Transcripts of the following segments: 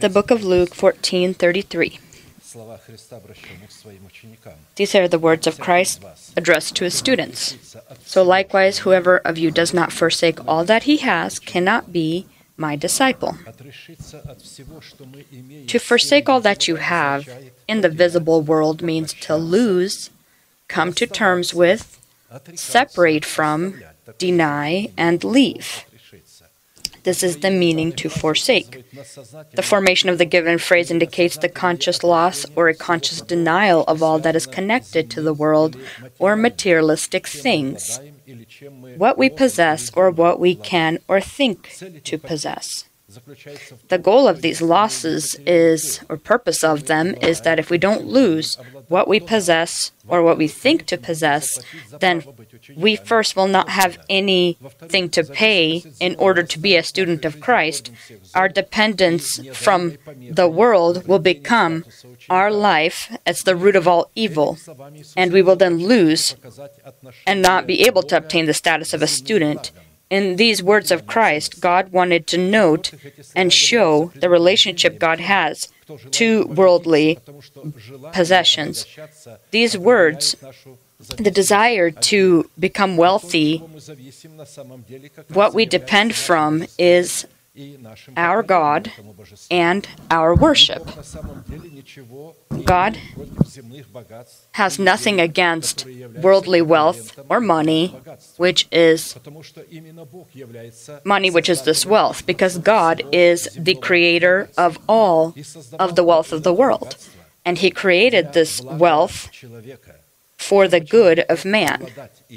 The book of Luke 14:33. These are the words of Christ addressed to his students. So likewise, whoever of you does not forsake all that he has cannot be my disciple. To forsake all that you have in the visible world means to lose, come to terms with, separate from, deny, and leave. This is the meaning to forsake. The formation of the given phrase indicates the conscious loss or a conscious denial of all that is connected to the world or materialistic things, what we possess or what we can or think to possess. The goal of these losses is, or purpose of them, is that if we don't lose what we possess or what we think to possess, then we first will not have anything to pay in order to be a student of Christ. Our dependence from the world will become our life as the root of all evil, and we will then lose and not be able to obtain the status of a student in these words of Christ, God wanted to note and show the relationship God has to worldly possessions. These words, the desire to become wealthy, what we depend from is our God and our worship. God has nothing against worldly wealth or money, which is money, which is this wealth, because God is the creator of all of the wealth of the world. And He created this wealth for the good of man,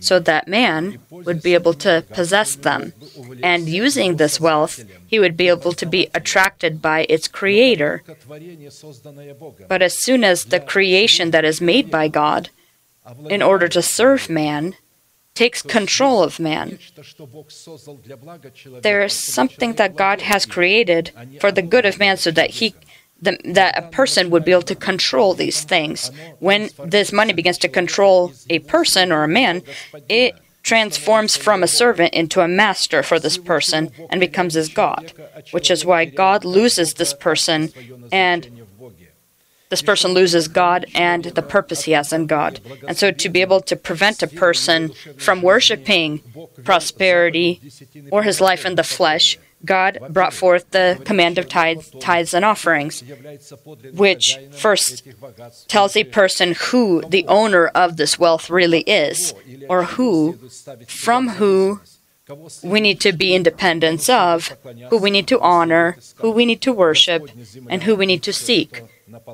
so that man would be able to possess them. And using this wealth, he would be able to be attracted by its creator. But as soon as the creation that is made by God, in order to serve man, takes control of man. There is something that God has created for the good of man so that he the, that a person would be able to control these things. When this money begins to control a person or a man, it transforms from a servant into a master for this person and becomes his God, which is why God loses this person and this person loses God and the purpose he has in God. And so, to be able to prevent a person from worshiping prosperity or his life in the flesh God brought forth the command of tithes, tithes and offerings, which first tells a person who the owner of this wealth really is, or who, from who we need to be independent of, who we need to honor, who we need to worship, and who we need to seek.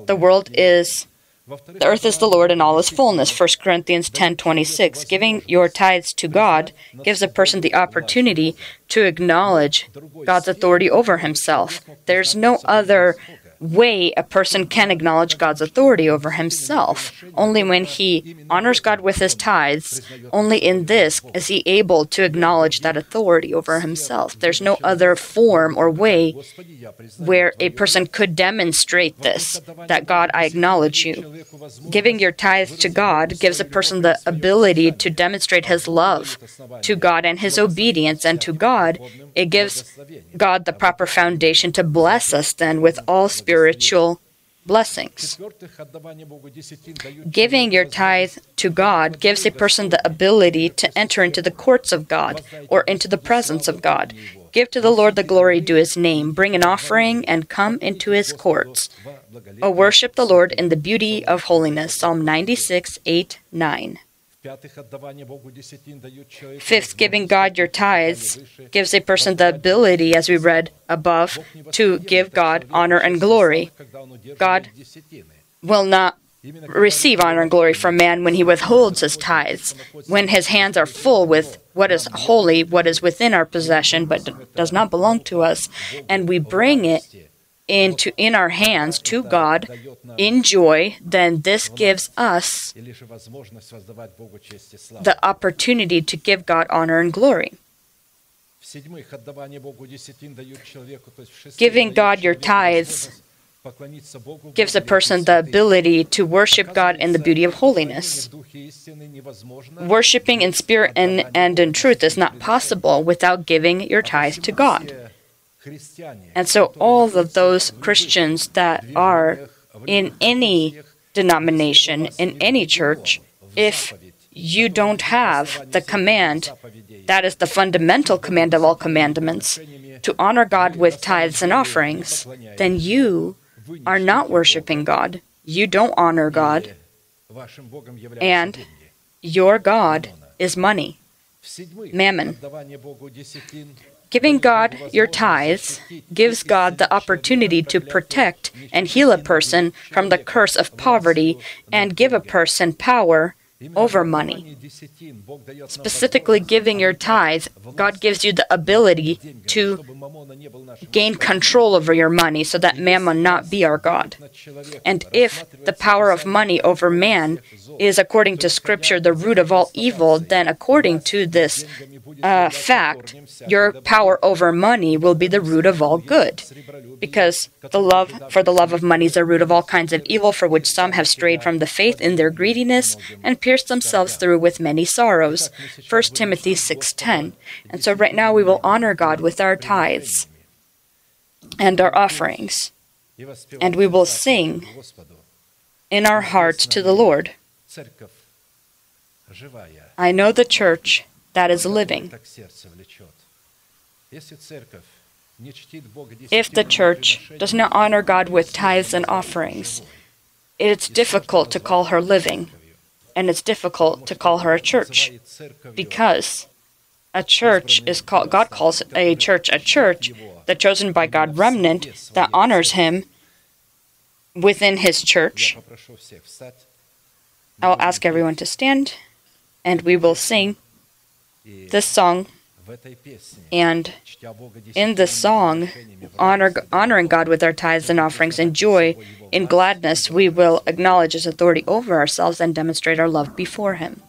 The world is the earth is the Lord in all its fullness. 1 Corinthians 10:26. Giving your tithes to God gives a person the opportunity to acknowledge God's authority over himself. There's no other way a person can acknowledge God's authority over himself. Only when he honors God with his tithes, only in this is he able to acknowledge that authority over himself. There's no other form or way where a person could demonstrate this that God, I acknowledge you. Giving your tithe to God gives a person the ability to demonstrate his love to God and his obedience, and to God, it gives God the proper foundation to bless us then with all spiritual blessings. Giving your tithe to God gives a person the ability to enter into the courts of God or into the presence of God. Give to the Lord the glory due his name. Bring an offering and come into his courts. O worship the Lord in the beauty of holiness. Psalm 96, 8, 9. Fifth, giving God your tithes gives a person the ability, as we read above, to give God honor and glory. God will not receive honor and glory from man when he withholds his tithes, when his hands are full with what is holy, what is within our possession but does not belong to us, and we bring it into in our hands to God in joy, then this gives us the opportunity to give God honor and glory. Giving God your tithes gives a person the ability to worship God in the beauty of holiness. Worshipping in spirit and, and in truth is not possible without giving your tithes to God. And so, all of those Christians that are in any denomination, in any church, if you don't have the command, that is the fundamental command of all commandments, to honor God with tithes and offerings, then you are not worshiping God. You don't honor God. And your God is money, mammon. Giving God your tithes gives God the opportunity to protect and heal a person from the curse of poverty and give a person power over money. Specifically, giving your tithe, God gives you the ability to gain control over your money so that mammon not be our God. And if the power of money over man is, according to Scripture, the root of all evil, then according to this uh, fact, your power over money will be the root of all good. Because the love for the love of money is the root of all kinds of evil, for which some have strayed from the faith in their greediness and pierced themselves through with many sorrows. 1 Timothy 6:10. And so right now we will honor God with our tithes and our offerings. And we will sing in our hearts to the Lord. I know the church that is living. If the church does not honor God with tithes and offerings, it's difficult to call her living and it's difficult to call her a church because a church is called, God calls a church a church, the chosen by God remnant that honors Him within His church. I will ask everyone to stand and we will sing this song and in the song, honor, honoring God with our tithes and offerings and joy, in gladness, we will acknowledge His authority over ourselves and demonstrate our love before Him.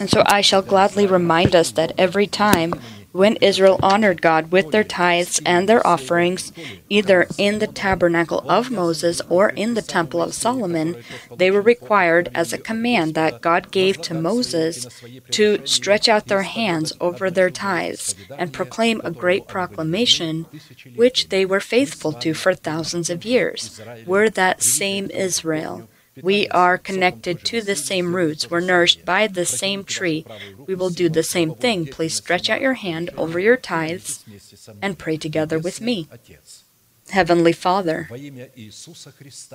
And so I shall gladly remind us that every time when Israel honored God with their tithes and their offerings, either in the tabernacle of Moses or in the temple of Solomon, they were required, as a command that God gave to Moses, to stretch out their hands over their tithes and proclaim a great proclamation, which they were faithful to for thousands of years. We're that same Israel. We are connected to the same roots. We're nourished by the same tree. We will do the same thing. Please stretch out your hand over your tithes and pray together with me. Heavenly Father,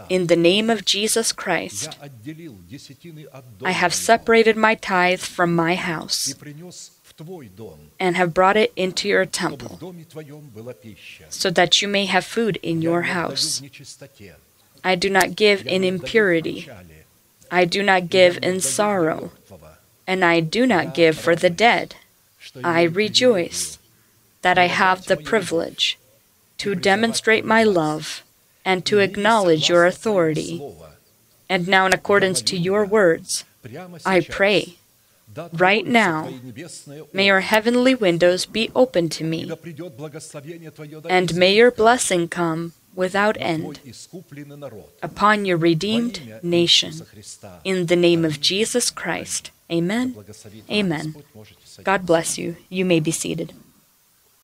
in the name of Jesus Christ, I have separated my tithe from my house and have brought it into your temple so that you may have food in your house. I do not give in impurity. I do not give in sorrow. And I do not give for the dead. I rejoice that I have the privilege to demonstrate my love and to acknowledge your authority. And now, in accordance to your words, I pray. Right now, may your heavenly windows be open to me, and may your blessing come without end upon your redeemed nation. In the name of Jesus Christ. Amen. Amen. God bless you. You may be seated.